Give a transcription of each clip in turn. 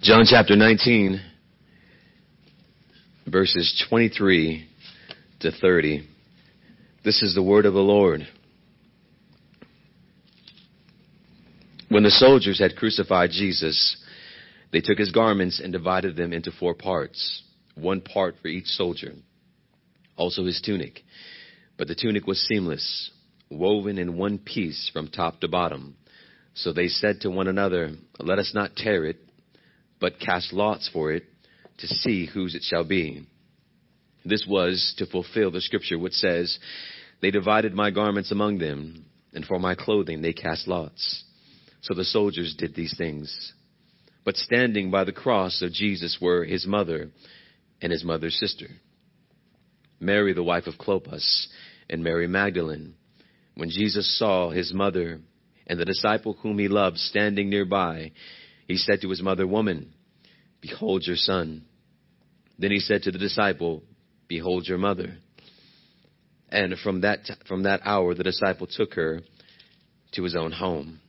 John chapter 19, verses 23 to 30. This is the word of the Lord. When the soldiers had crucified Jesus, they took his garments and divided them into four parts, one part for each soldier. Also his tunic. But the tunic was seamless, woven in one piece from top to bottom. So they said to one another, Let us not tear it, but cast lots for it to see whose it shall be. This was to fulfill the scripture which says, They divided my garments among them, and for my clothing they cast lots. So the soldiers did these things. But standing by the cross of Jesus were his mother and his mother's sister, Mary, the wife of Clopas, and Mary Magdalene. When Jesus saw his mother and the disciple whom he loved standing nearby, he said to his mother, Woman, behold your son. Then he said to the disciple, Behold your mother. And from that, from that hour, the disciple took her to his own home.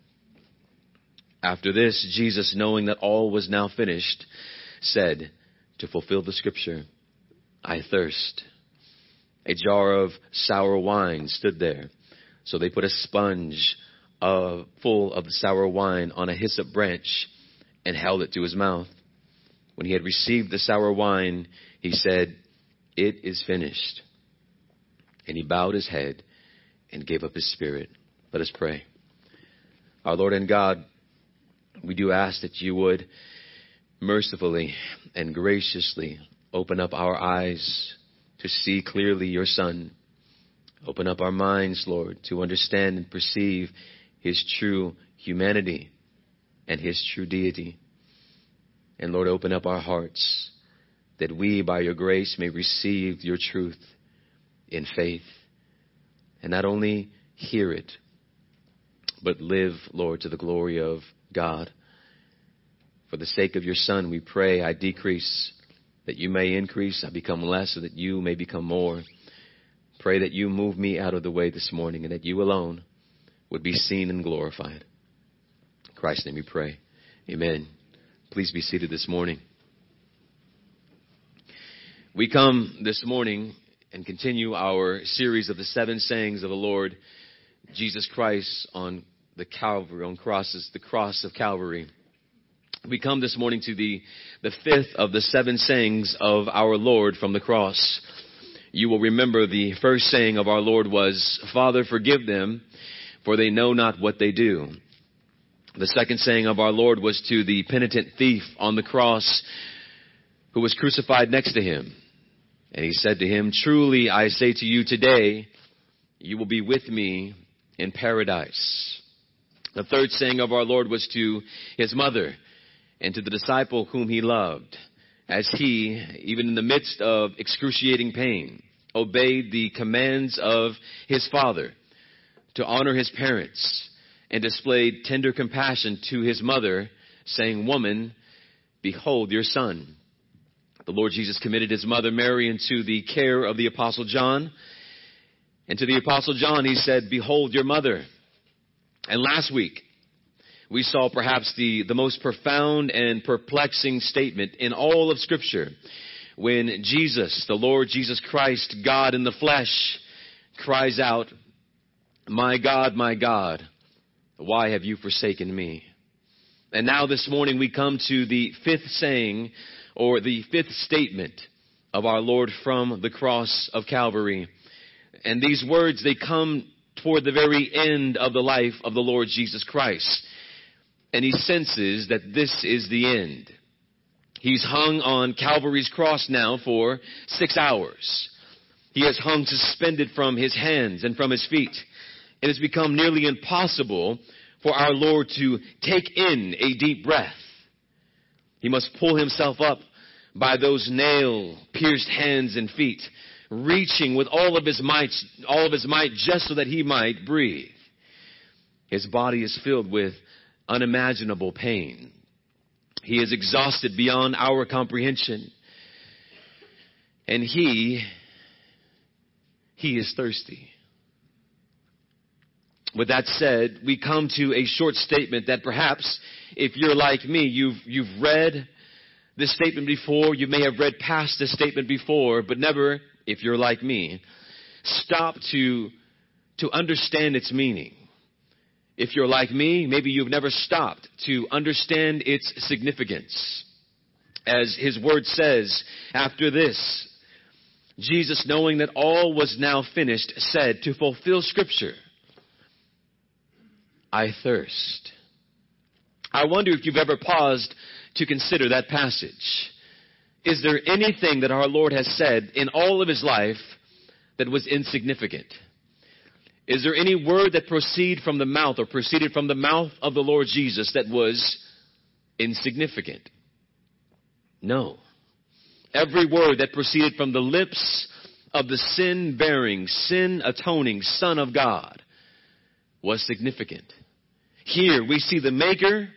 After this, Jesus, knowing that all was now finished, said, to fulfill the scripture, I thirst. A jar of sour wine stood there. So they put a sponge uh, full of sour wine on a hyssop branch and held it to his mouth. When he had received the sour wine, he said, It is finished. And he bowed his head and gave up his spirit. Let us pray. Our Lord and God, we do ask that you would mercifully and graciously open up our eyes to see clearly your Son. Open up our minds, Lord, to understand and perceive his true humanity and his true deity. And Lord, open up our hearts that we, by your grace, may receive your truth in faith. And not only hear it, but live, Lord, to the glory of God. For the sake of your Son, we pray I decrease, that you may increase, I become less, so that you may become more. Pray that you move me out of the way this morning and that you alone would be seen and glorified. Christ's name we pray. Amen. Please be seated this morning. We come this morning and continue our series of the seven sayings of the Lord Jesus Christ on the Calvary, on crosses, the cross of Calvary. We come this morning to the, the fifth of the seven sayings of our Lord from the cross. You will remember the first saying of our Lord was, Father, forgive them, for they know not what they do. The second saying of our Lord was to the penitent thief on the cross who was crucified next to him. And he said to him, Truly I say to you today, you will be with me in paradise. The third saying of our Lord was to his mother and to the disciple whom he loved, as he, even in the midst of excruciating pain, obeyed the commands of his father to honor his parents and displayed tender compassion to his mother, saying, Woman, behold your son. The Lord Jesus committed his mother Mary into the care of the apostle John. And to the apostle John, he said, Behold your mother. And last week, we saw perhaps the, the most profound and perplexing statement in all of Scripture when Jesus, the Lord Jesus Christ, God in the flesh, cries out, My God, my God, why have you forsaken me? And now this morning we come to the fifth saying or the fifth statement of our Lord from the cross of Calvary. And these words, they come toward the very end of the life of the Lord Jesus Christ and he senses that this is the end. He's hung on Calvary's cross now for six hours. He has hung suspended from his hands and from his feet. It has become nearly impossible for our Lord to take in a deep breath. He must pull himself up by those nail pierced hands and feet, reaching with all of his might, all of his might just so that he might breathe. His body is filled with unimaginable pain. He is exhausted beyond our comprehension. And he, he is thirsty. With that said, we come to a short statement that perhaps if you're like me, you've, you've read this statement before, you may have read past this statement before, but never, if you're like me, stop to, to understand its meaning. If you're like me, maybe you've never stopped to understand its significance. As his word says, after this, Jesus, knowing that all was now finished, said to fulfill scripture, I thirst. I wonder if you've ever paused to consider that passage. Is there anything that our Lord has said in all of his life that was insignificant? Is there any word that proceeded from the mouth or proceeded from the mouth of the Lord Jesus that was insignificant? No. Every word that proceeded from the lips of the sin bearing, sin atoning Son of God was significant. Here we see the maker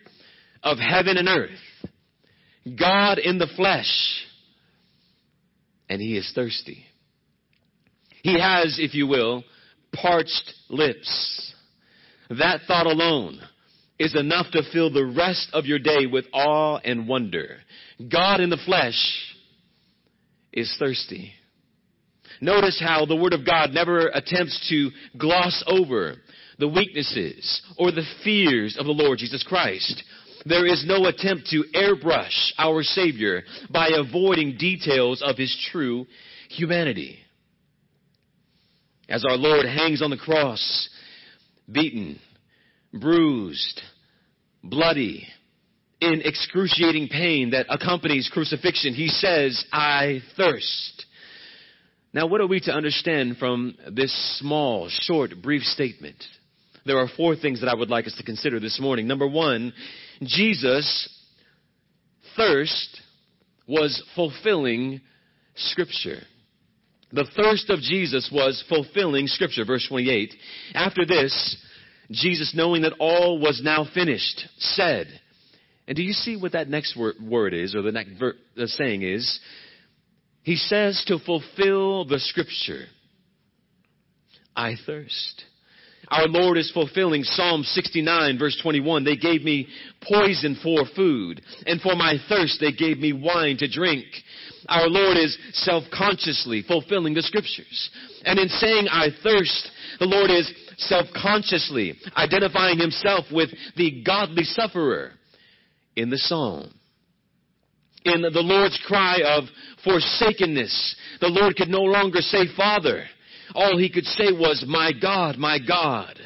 of heaven and earth, God in the flesh, and he is thirsty. He has, if you will, parched lips. That thought alone is enough to fill the rest of your day with awe and wonder. God in the flesh is thirsty. Notice how the Word of God never attempts to gloss over the weaknesses or the fears of the Lord Jesus Christ. There is no attempt to airbrush our Savior by avoiding details of His true humanity. As our Lord hangs on the cross, beaten, bruised, bloody, in excruciating pain that accompanies crucifixion, He says, I thirst. Now, what are we to understand from this small, short, brief statement? There are four things that I would like us to consider this morning. Number one, Jesus' thirst was fulfilling Scripture. The thirst of Jesus was fulfilling Scripture. Verse 28. After this, Jesus, knowing that all was now finished, said, and do you see what that next word is, or the next ver- the saying is? He says to fulfill the Scripture. I thirst. Our Lord is fulfilling Psalm 69 verse 21. They gave me poison for food, and for my thirst they gave me wine to drink. Our Lord is self-consciously fulfilling the scriptures. And in saying I thirst, the Lord is self-consciously identifying himself with the godly sufferer in the psalm. In the Lord's cry of forsakenness, the Lord could no longer say Father all he could say was, My God, my God,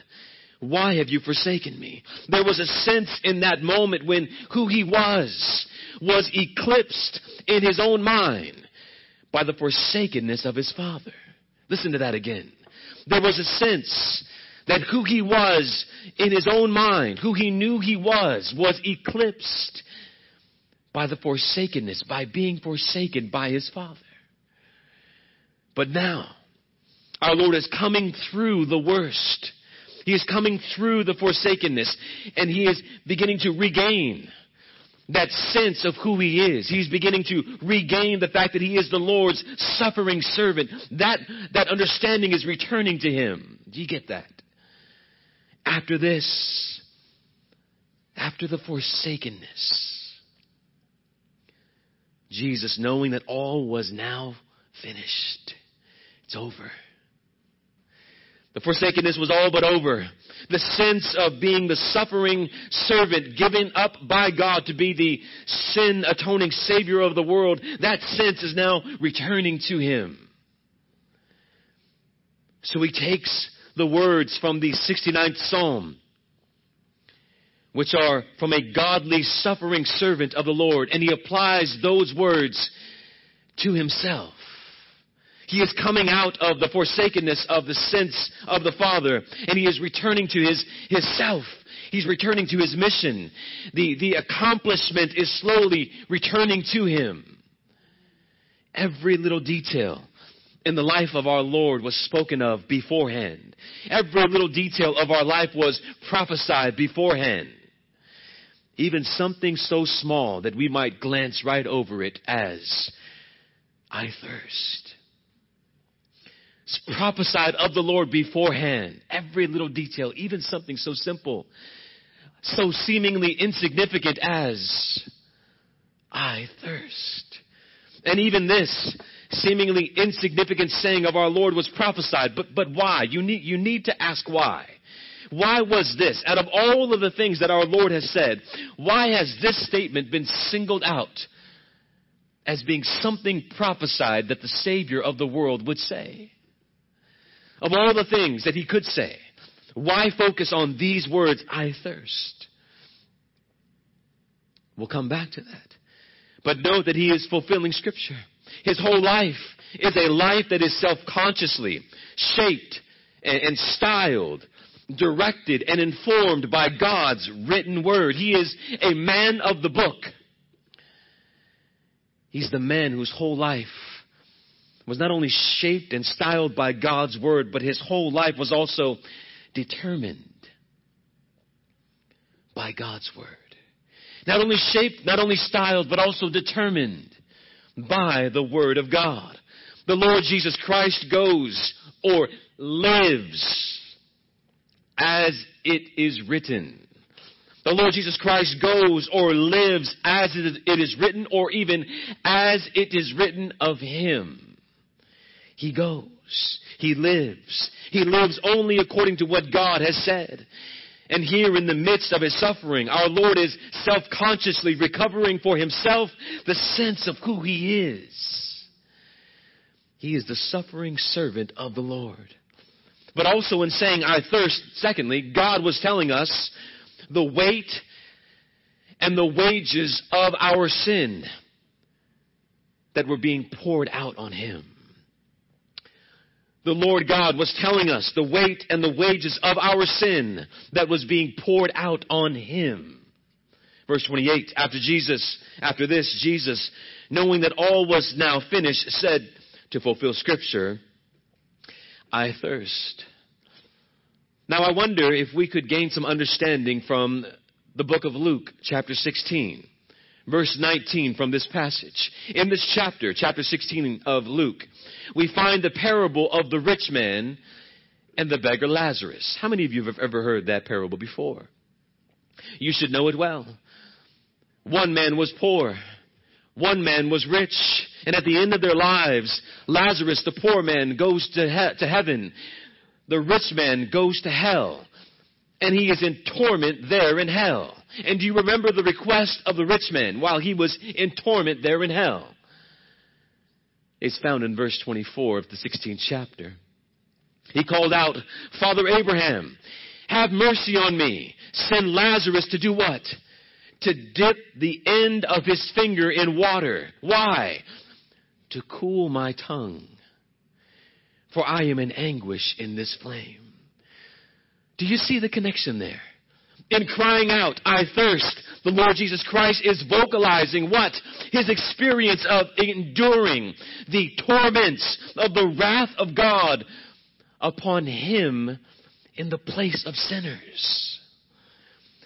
why have you forsaken me? There was a sense in that moment when who he was was eclipsed in his own mind by the forsakenness of his father. Listen to that again. There was a sense that who he was in his own mind, who he knew he was, was eclipsed by the forsakenness, by being forsaken by his father. But now, our Lord is coming through the worst. He is coming through the forsakenness and he is beginning to regain that sense of who he is. He's beginning to regain the fact that he is the Lord's suffering servant. That, that understanding is returning to him. Do you get that? After this, after the forsakenness, Jesus, knowing that all was now finished, it's over. The forsakenness was all but over. The sense of being the suffering servant given up by God to be the sin atoning savior of the world, that sense is now returning to him. So he takes the words from the 69th Psalm, which are from a godly suffering servant of the Lord, and he applies those words to himself. He is coming out of the forsakenness of the sense of the Father, and he is returning to his, his self. He's returning to his mission. The, the accomplishment is slowly returning to him. Every little detail in the life of our Lord was spoken of beforehand. Every little detail of our life was prophesied beforehand. Even something so small that we might glance right over it as, I thirst. Prophesied of the Lord beforehand. Every little detail, even something so simple, so seemingly insignificant as, I thirst. And even this seemingly insignificant saying of our Lord was prophesied. But, but why? You need, you need to ask why. Why was this? Out of all of the things that our Lord has said, why has this statement been singled out as being something prophesied that the Savior of the world would say? Of all the things that he could say, why focus on these words, I thirst? We'll come back to that. But know that he is fulfilling scripture. His whole life is a life that is self-consciously shaped and, styled, directed and informed by God's written word. He is a man of the book. He's the man whose whole life was not only shaped and styled by God's word, but his whole life was also determined by God's word. Not only shaped, not only styled, but also determined by the word of God. The Lord Jesus Christ goes or lives as it is written. The Lord Jesus Christ goes or lives as it is written or even as it is written of him. He goes. He lives. He lives only according to what God has said. And here in the midst of his suffering, our Lord is self-consciously recovering for himself the sense of who he is. He is the suffering servant of the Lord. But also in saying, I thirst, secondly, God was telling us the weight and the wages of our sin that were being poured out on him. The Lord God was telling us the weight and the wages of our sin that was being poured out on him. Verse 28, after Jesus, after this, Jesus, knowing that all was now finished, said to fulfill scripture, I thirst. Now I wonder if we could gain some understanding from the book of Luke, chapter 16, verse 19 from this passage. In this chapter, chapter 16 of Luke, we find the parable of the rich man and the beggar Lazarus. How many of you have ever heard that parable before? You should know it well. One man was poor. One man was rich. And at the end of their lives, Lazarus, the poor man, goes to, he- to heaven. The rich man goes to hell. And he is in torment there in hell. And do you remember the request of the rich man while he was in torment there in hell? It's found in verse 24 of the 16th chapter. He called out, Father Abraham, have mercy on me. Send Lazarus to do what? to dip the end of his finger in water. Why? To cool my tongue. For I am in anguish in this flame. Do you see the connection there? In crying out, I thirst, the Lord Jesus Christ is vocalizing what? His experience of enduring the torments of the wrath of God upon him in the place of sinners.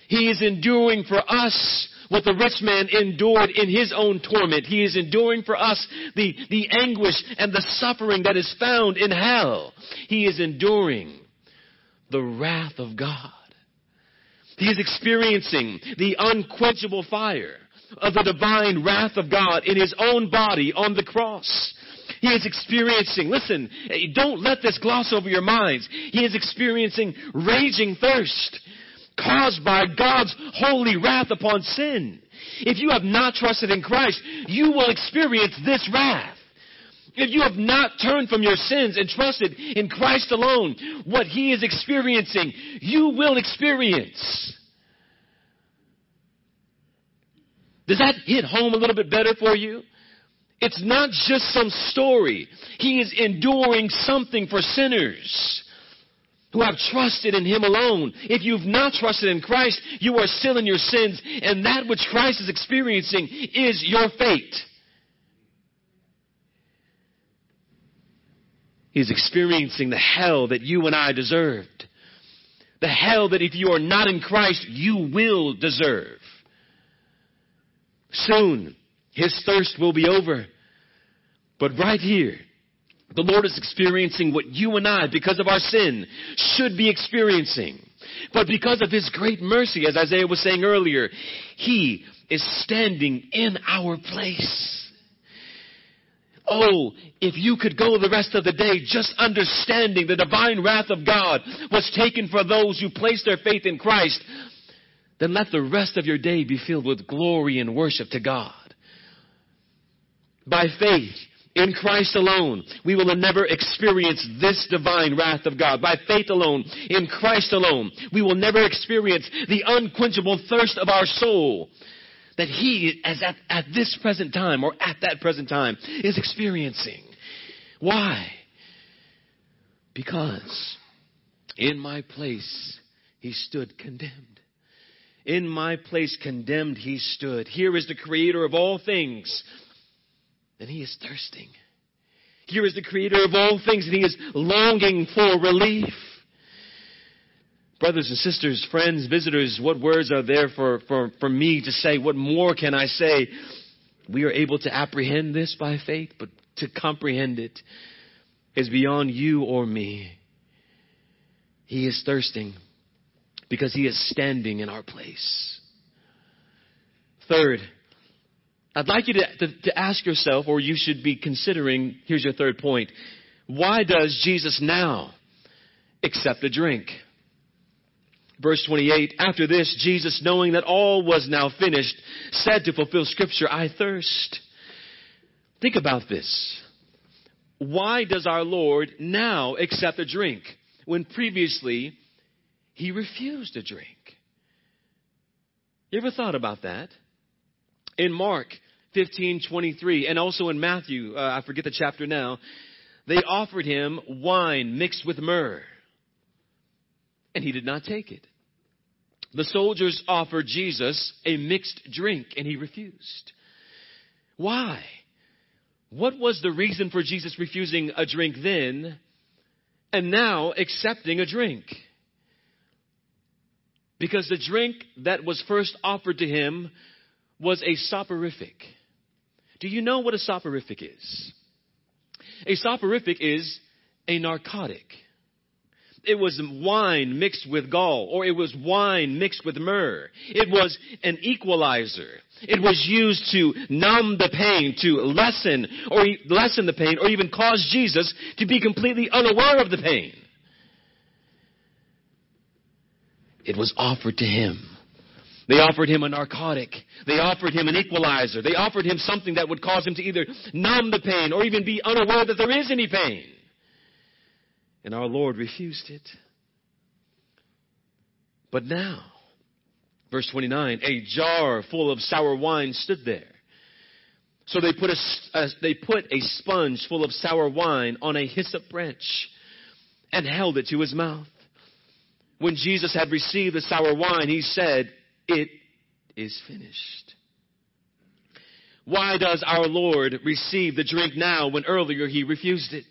He is enduring for us what the rich man endured in his own torment. He is enduring for us the, the anguish and the suffering that is found in hell. He is enduring the wrath of God. He is experiencing the unquenchable fire of the divine wrath of God in his own body on the cross. He is experiencing, listen, don't let this gloss over your minds. He is experiencing raging thirst caused by God's holy wrath upon sin. If you have not trusted in Christ, you will experience this wrath. If you have not turned from your sins and trusted in Christ alone, what He is experiencing, you will experience. Does that hit home a little bit better for you? It's not just some story. He is enduring something for sinners who have trusted in Him alone. If you've not trusted in Christ, you are still in your sins, and that which Christ is experiencing is your fate. He's experiencing the hell that you and I deserved. The hell that if you are not in Christ, you will deserve. Soon, his thirst will be over. But right here, The Lord is experiencing what you and I, because of our sin, should be experiencing. But because of His great mercy, as Isaiah was saying earlier, He is standing in our place. Oh, if you could go the rest of the day just understanding the divine wrath of God was taken for those who place their faith in Christ, then let the rest of your day be filled with glory and worship to God. By faith, in Christ alone, we will never experience this divine wrath of God. By faith alone, in Christ alone, we will never experience the unquenchable thirst of our soul that he, as at, at this present time or at that present time, is experiencing. Why? Because in my place he stood condemned. In my place condemned he stood. Here is the creator of all things, and he is thirsting. Here is the creator of all things, and he is longing for relief. Brothers and sisters, friends, visitors, what words are there for, for, for me to say? What more can I say? We are able to apprehend this by faith, but to comprehend it is beyond you or me. He is thirsting because he is standing in our place. Third, I'd like you to, to, to, ask yourself, or you should be considering, here's your third point. Why does Jesus now accept a drink? Verse 28, after this, Jesus, knowing that all was now finished, said to fulfill scripture, I thirst. Think about this. Why does our Lord now accept a drink when previously he refused a drink? You ever thought about that? In Mark 15:23 and also in Matthew, uh, I forget the chapter now, they offered him wine mixed with myrrh and he did not take it. The soldiers offered Jesus a mixed drink, and he refused. Why? What was the reason for Jesus refusing a drink then and now accepting a drink? Because the drink that was first offered to him was a soporific. Do you know what a soporific is? A soporific is a narcotic it was wine mixed with gall, or it was wine mixed with myrrh. It was an equalizer. It was used to numb the pain, to lessen or lessen the pain, or even cause Jesus to be completely unaware of the pain. It was offered to him. They offered him a narcotic. They offered him an equalizer. They offered him something that would cause him to either numb the pain or even be unaware that there is any pain. And our Lord refused it. But now, verse 29, a jar full of sour wine stood there. So they put a, a, they put a sponge full of sour wine on a hyssop branch and held it to his mouth. When Jesus had received the sour wine, he said, It is finished. Why does our Lord receive the drink now when earlier he refused it?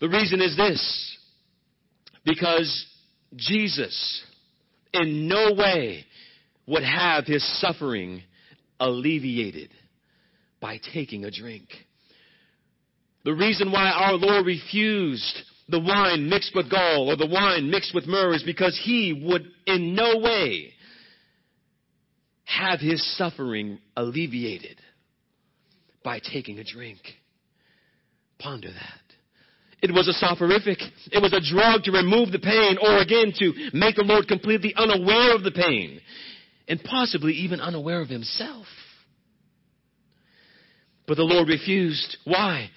The reason is this because Jesus in no way would have his suffering alleviated by taking a drink. The reason why our Lord refused the wine mixed with gall or the wine mixed with myrrh is because he would in no way have his suffering alleviated by taking a drink. Ponder that. It was a soporific. It was a drug to remove the pain or again to make the Lord completely unaware of the pain and possibly even unaware of himself. But the Lord refused. Why?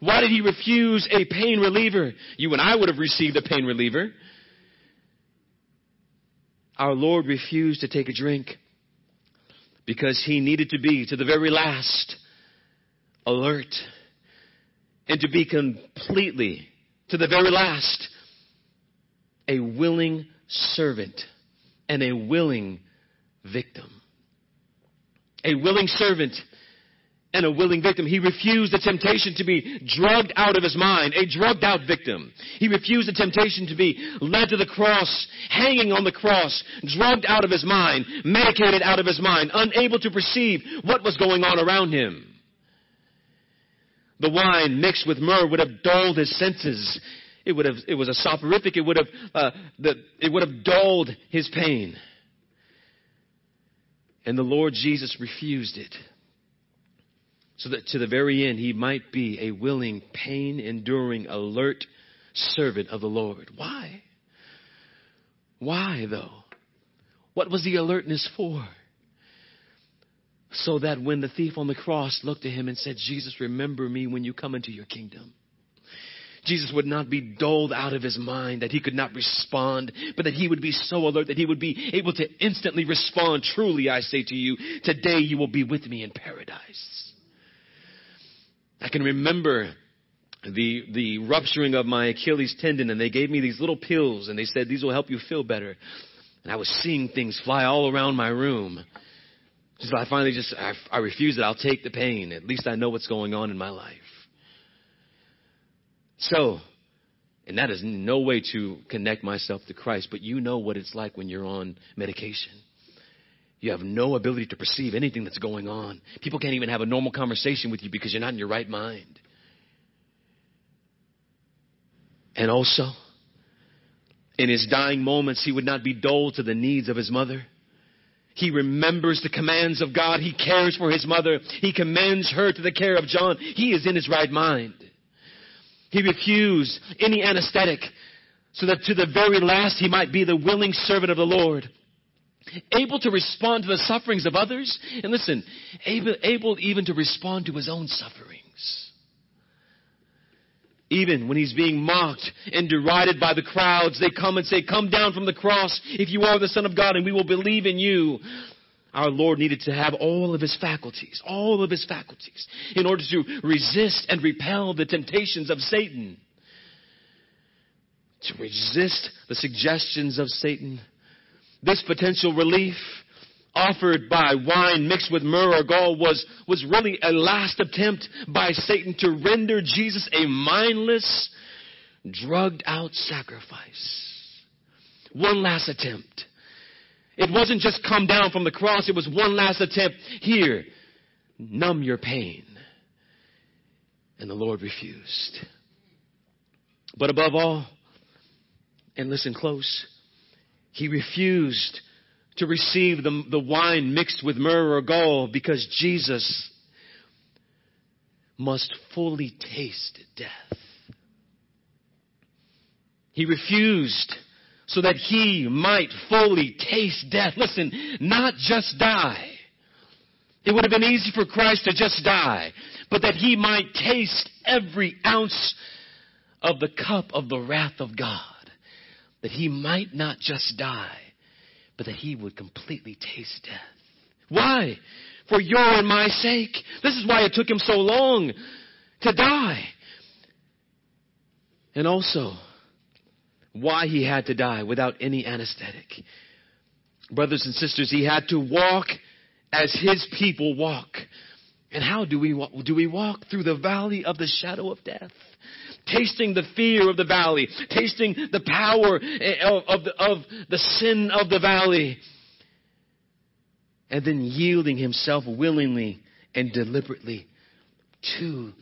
Why did he refuse a pain reliever? You and I would have received a pain reliever. Our Lord refused to take a drink because he needed to be to the very last alert and to be completely, to the very last, a willing servant and a willing victim. A willing servant and a willing victim. He refused the temptation to be drugged out of his mind, a drugged out victim. He refused the temptation to be led to the cross, hanging on the cross, drugged out of his mind, medicated out of his mind, unable to perceive what was going on around him. The wine mixed with myrrh would have dulled his senses. It would have, it was a soporific. It would have, uh, the, it would have dulled his pain. And the Lord Jesus refused it. So that to the very end, he might be a willing, pain enduring, alert servant of the Lord. Why? Why, though? What was the alertness for? So that when the thief on the cross looked at him and said, Jesus, remember me when you come into your kingdom. Jesus would not be dulled out of his mind that he could not respond, but that he would be so alert that he would be able to instantly respond. Truly, I say to you, today you will be with me in paradise. I can remember the, the rupturing of my Achilles tendon and they gave me these little pills and they said these will help you feel better. And I was seeing things fly all around my room. So I finally just, I, I refused it. I'll take the pain. At least I know what's going on in my life. So, and that is no way to connect myself to Christ, but you know what it's like when you're on medication. You have no ability to perceive anything that's going on. People can't even have a normal conversation with you because you're not in your right mind. And also, in his dying moments, he would not be dull to the needs of his mother. He remembers the commands of God. He cares for his mother. He commends her to the care of John. He is in his right mind. He refused any anesthetic so that to the very last he might be the willing servant of the Lord. Able to respond to the sufferings of others. And listen, able, able even to respond to his own sufferings. Even when he's being mocked and derided by the crowds, they come and say, Come down from the cross if you are the Son of God, and we will believe in you. Our Lord needed to have all of his faculties, all of his faculties, in order to resist and repel the temptations of Satan. To resist the suggestions of Satan. This potential relief offered by wine mixed with myrrh or gall was, was really a last attempt by Satan to render Jesus a mindless, drugged out sacrifice. One last attempt. It wasn't just come down from the cross, it was one last attempt. Here, numb your pain. And the Lord refused. But above all, and listen close, he refused to receive the, the wine mixed with myrrh or gall because Jesus must fully taste death. He refused so that he might fully taste death. Listen, not just die. It would have been easy for Christ to just die, but that he might taste every ounce of the cup of the wrath of God. That he might not just die, but that he would completely taste death. Why? For your and my sake. This is why it took him so long to die. And also, why he had to die without any anesthetic. Brothers and sisters, he had to walk as his people walk. And how do we walk? Do we walk through the valley of the shadow of death? Tasting the fear of the valley, tasting the power eh, of, of, the, of the sin of the valley, and then yielding himself willingly and deliberately to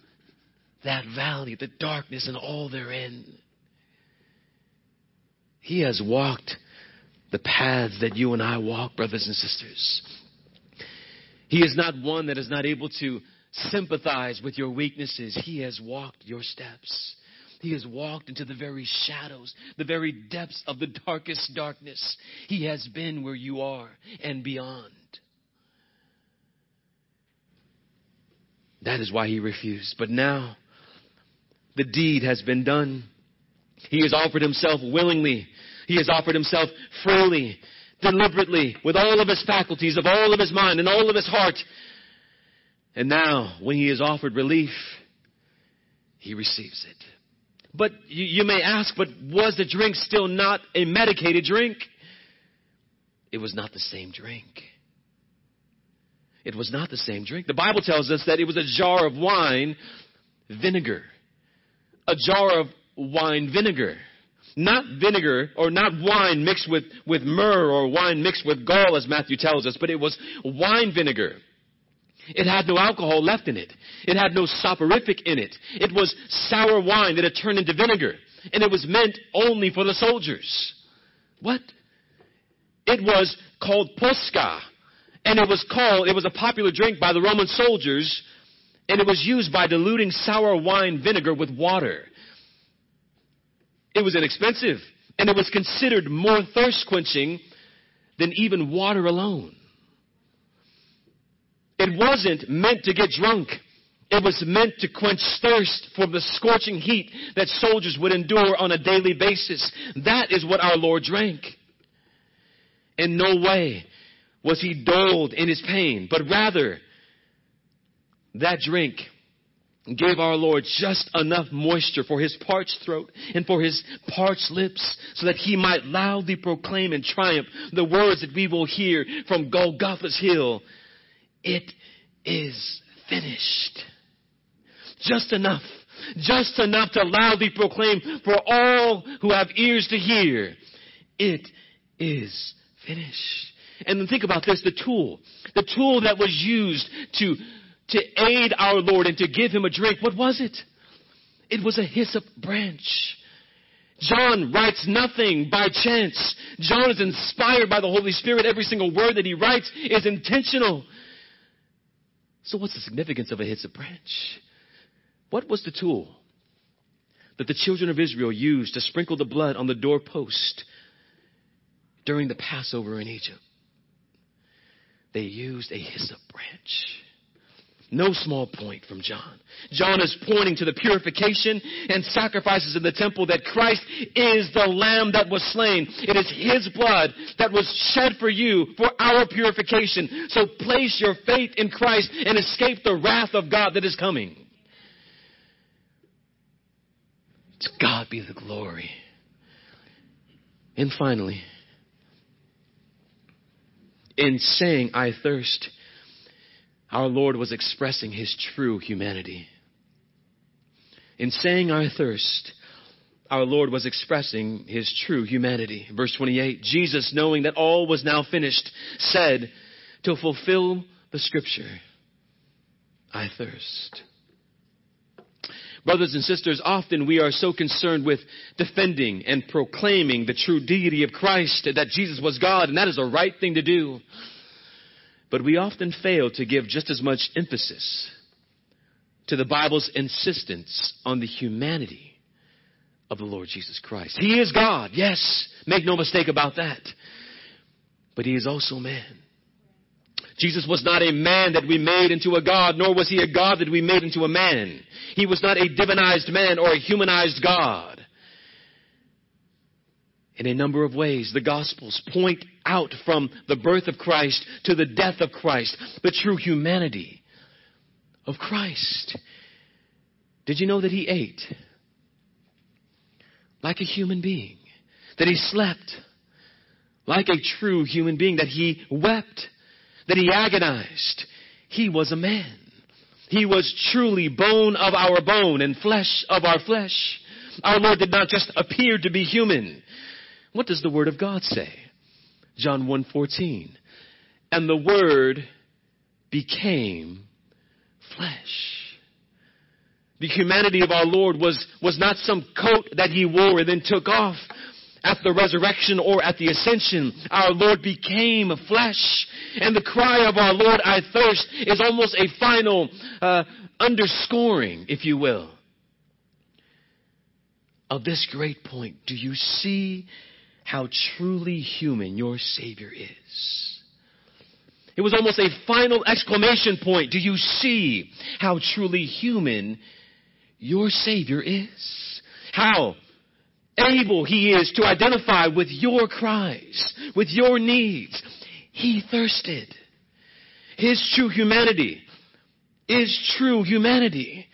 that valley, the darkness and all therein. He has walked the paths that you and I walk, brothers and sisters. He is not one that is not able to sympathize with your weaknesses. He has walked your steps. He has walked into the very shadows, the very depths of the darkest darkness. He has been where you are and beyond. That is why he refused. But now, the deed has been done. He has offered himself willingly. He has offered himself freely, deliberately, with all of his faculties, of all of his mind, and all of his heart. And now, when he is offered relief, he receives it. But you, you may ask, but was the drink still not a medicated drink? It was not the same drink. It was not the same drink. The Bible tells us that it was a jar of wine vinegar. A jar of wine vinegar. Not vinegar or not wine mixed with, with myrrh or wine mixed with gall, as Matthew tells us, but it was wine vinegar. It had no alcohol left in it. It had no soporific in it. It was sour wine that had turned into vinegar. And it was meant only for the soldiers. What? It was called posca. And it was called, it was a popular drink by the Roman soldiers. And it was used by diluting sour wine vinegar with water. It was inexpensive. And it was considered more thirst quenching than even water alone. It wasn't meant to get drunk. It was meant to quench thirst from the scorching heat that soldiers would endure on a daily basis. That is what our Lord drank. In no way was he dulled in his pain, but rather that drink gave our Lord just enough moisture for his parched throat and for his parched lips so that he might loudly proclaim in triumph the words that we will hear from Golgotha's hill. It is finished. Just enough. Just enough to loudly proclaim for all who have ears to hear. It is finished. And then think about this, the tool. The tool that was used to, to aid our Lord and to give him a drink. What was it? It was a hyssop branch. John writes nothing by chance. John is inspired by the Holy Spirit. Every single word that he writes is intentional. So, what's the significance of a hyssop branch? What was the tool that the children of Israel used to sprinkle the blood on the doorpost during the Passover in Egypt? They used a hyssop branch. No small point from John. John is pointing to the purification and sacrifices in the temple that Christ is the lamb that was slain. It is his blood that was shed for you for our purification. So place your faith in Christ and escape the wrath of God that is coming. To God be the glory. And finally, in saying, I thirst, our Lord was expressing his true humanity. In saying, I thirst, our Lord was expressing his true humanity. Verse 28, Jesus, knowing that all was now finished, said, to fulfill the scripture, I thirst. Brothers and sisters, often we are so concerned with defending and proclaiming the true deity of Christ that Jesus was God, and that is the right thing to do. But we often fail to give just as much emphasis to the Bible's insistence on the humanity of the Lord Jesus Christ. He is God, yes, make no mistake about that. But He is also man. Jesus was not a man that we made into a God, nor was He a God that we made into a man. He was not a divinized man or a humanized God. In a number of ways, the Gospels point out from the birth of Christ to the death of Christ the true humanity of Christ. Did you know that He ate like a human being? That He slept like a true human being? That He wept? That He agonized? He was a man. He was truly bone of our bone and flesh of our flesh. Our Lord did not just appear to be human. What does the Word of God say? John 1.14. And the Word became flesh. The humanity of our Lord was, was not some coat that He wore and then took off at the resurrection or at the ascension. Our Lord became flesh. And the cry of our Lord, I thirst, is almost a final uh, underscoring, if you will, of this great point. Do you see how truly human your Savior is. It was almost a final exclamation point. Do you see how truly human your Savior is? How able He is to identify with your cries, with your needs. He thirsted. His true humanity is true humanity.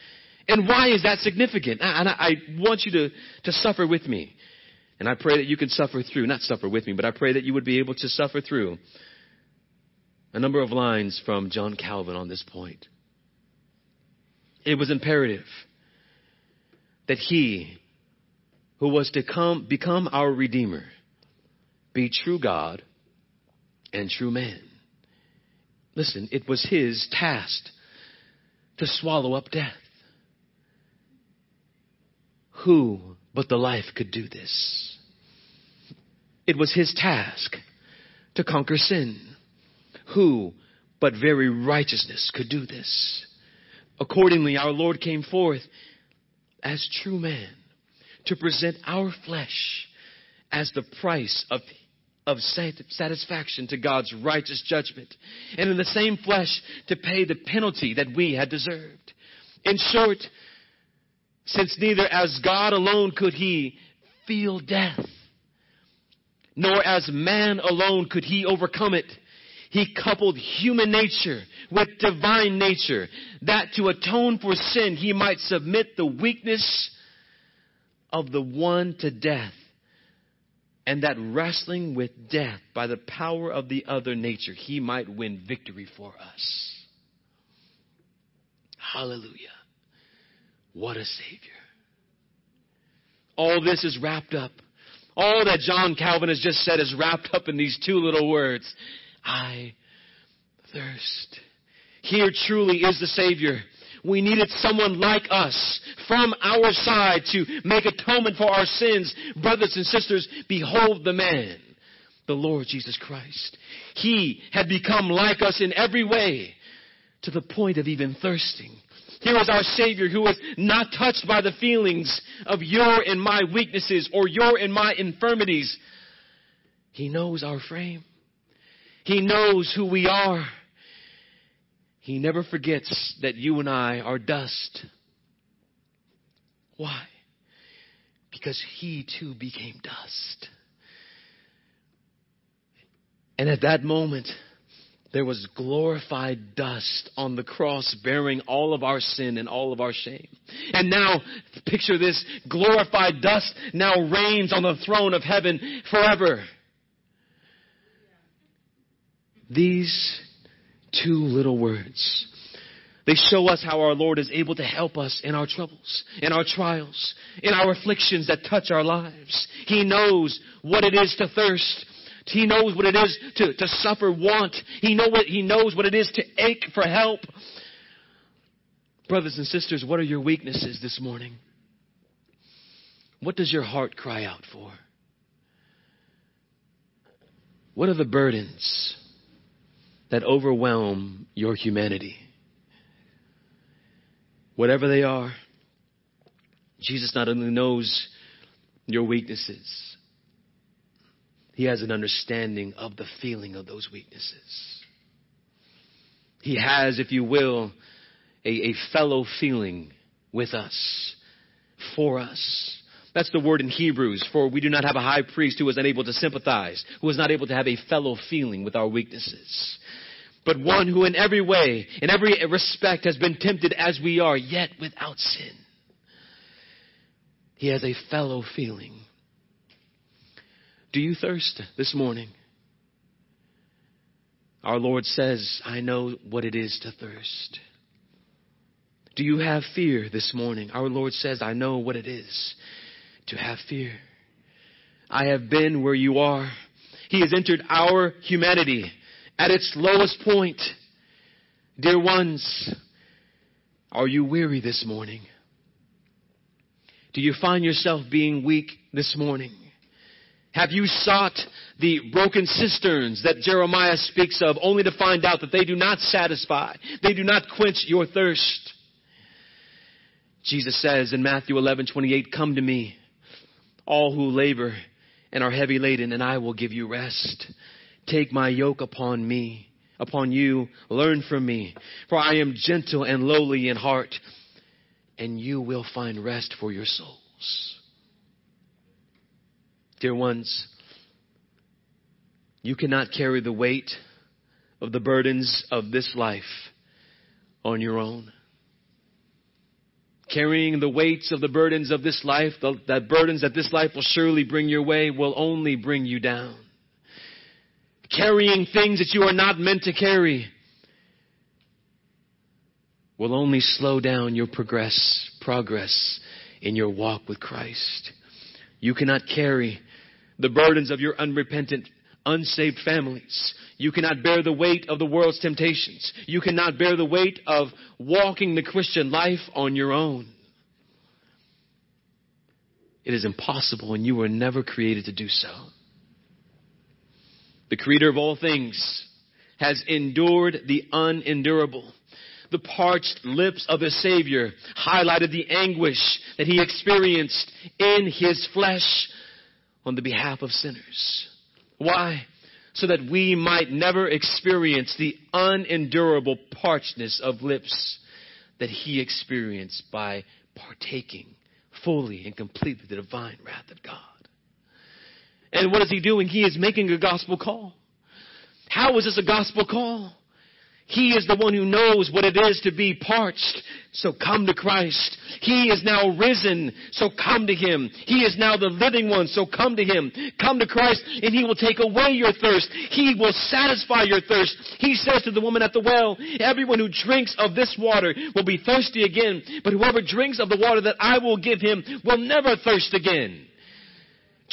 And why is that significant? And I want you to, to suffer with me. And I pray that you can suffer through, not suffer with me, but I pray that you would be able to suffer through a number of lines from John Calvin on this point. It was imperative that he who was to come, become our Redeemer be true God and true man. listen, it was his task to swallow up death. Who but the life could do this? It was his task to conquer sin. Who but very righteousness could do this? Accordingly, our Lord came forth as true man to present our flesh as the price of, of satisfaction to God's righteous judgment, and in the same flesh to pay the penalty that we had deserved. In short, since neither as God alone could he feel death, nor as man alone could he overcome it, he coupled human nature with divine nature, that to atone for sin he might submit the weakness of the one to death, and that wrestling with death by the power of the other nature, he might win victory for us. Hallelujah. What a Savior. All this is wrapped up. All that John Calvin has just said is wrapped up in these two little words. I thirst. Here truly is the Savior. We needed someone like us from our side to make atonement for our sins. Brothers and sisters, behold the man, the Lord Jesus Christ. He had become like us in every way to the point of even thirsting. Here is our Savior who was not touched by the feelings of your and my weaknesses or your and my infirmities. He knows our frame. He knows who we are. He never forgets that you and I are dust. Why? Because he too became dust. And at that moment, there was glorified dust on the cross bearing all of our sin and all of our shame. And now, picture this, glorified dust now reigns on the throne of heaven forever. These two little words. They show us how our Lord is able to help us in our troubles, in our trials, in our afflictions that touch our lives. He knows what it is to thirst. He knows what it is to, to suffer want. He, know what, he knows what it is to ache for help. Brothers and sisters, what are your weaknesses this morning? What does your heart cry out for? What are the burdens that overwhelm your humanity? Whatever they are, Jesus not only knows your weaknesses, he has an understanding of the feeling of those weaknesses. He has, if you will, a, a fellow feeling with us, for us. That's the word in Hebrews, for we do not have a high priest who is unable to sympathize, who is not able to have a fellow feeling with our weaknesses. But one who in every way, in every respect has been tempted as we are, yet without sin. He has a fellow feeling do you thirst this morning? Our Lord says, I know what it is to thirst. Do you have fear this morning? Our Lord says, I know what it is to have fear. I have been where you are. He has entered our humanity at its lowest point. Dear ones, are you weary this morning? Do you find yourself being weak this morning? Have you sought the broken cisterns that Jeremiah speaks of only to find out that they do not satisfy? They do not quench your thirst. Jesus says in Matthew 11, 28, come to me, all who labor and are heavy laden, and I will give you rest. Take my yoke upon me, upon you, learn from me, for I am gentle and lowly in heart, and you will find rest for your souls. Dear ones, you cannot carry the weight of the burdens of this life on your own. Carrying the weights of the burdens of this life, the, the burdens that this life will surely bring your way, will only bring you down. Carrying things that you are not meant to carry will only slow down your progress, progress in your walk with Christ. You cannot carry the burdens of your unrepentant, unsaved families. You cannot bear the weight of the world's temptations. You cannot bear the weight of walking the Christian life on your own. It is impossible, and you were never created to do so. The Creator of all things has endured the unendurable. The parched lips of the Savior highlighted the anguish that he experienced in his flesh on the behalf of sinners. Why? So that we might never experience the unendurable parchedness of lips that he experienced by partaking fully and completely the divine wrath of God. And what is he doing? He is making a gospel call. How is this a gospel call? He is the one who knows what it is to be parched. So come to Christ. He is now risen. So come to Him. He is now the living one. So come to Him. Come to Christ and He will take away your thirst. He will satisfy your thirst. He says to the woman at the well, everyone who drinks of this water will be thirsty again, but whoever drinks of the water that I will give him will never thirst again.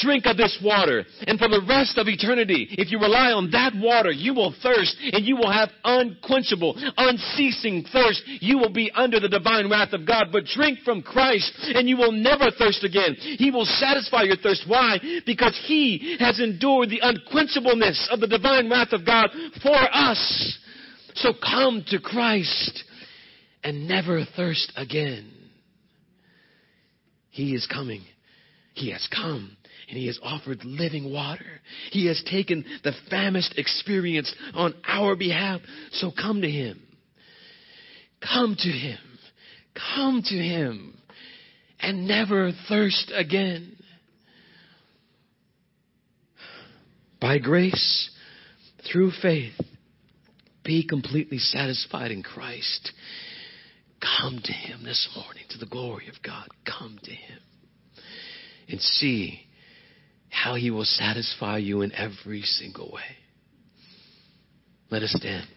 Drink of this water. And for the rest of eternity, if you rely on that water, you will thirst and you will have unquenchable, unceasing thirst. You will be under the divine wrath of God. But drink from Christ and you will never thirst again. He will satisfy your thirst. Why? Because He has endured the unquenchableness of the divine wrath of God for us. So come to Christ and never thirst again. He is coming. He has come and he has offered living water. He has taken the famished experience on our behalf. So come to him. Come to him. Come to him and never thirst again. By grace, through faith, be completely satisfied in Christ. Come to him this morning to the glory of God. Come to him and see how he will satisfy you in every single way. Let us stand.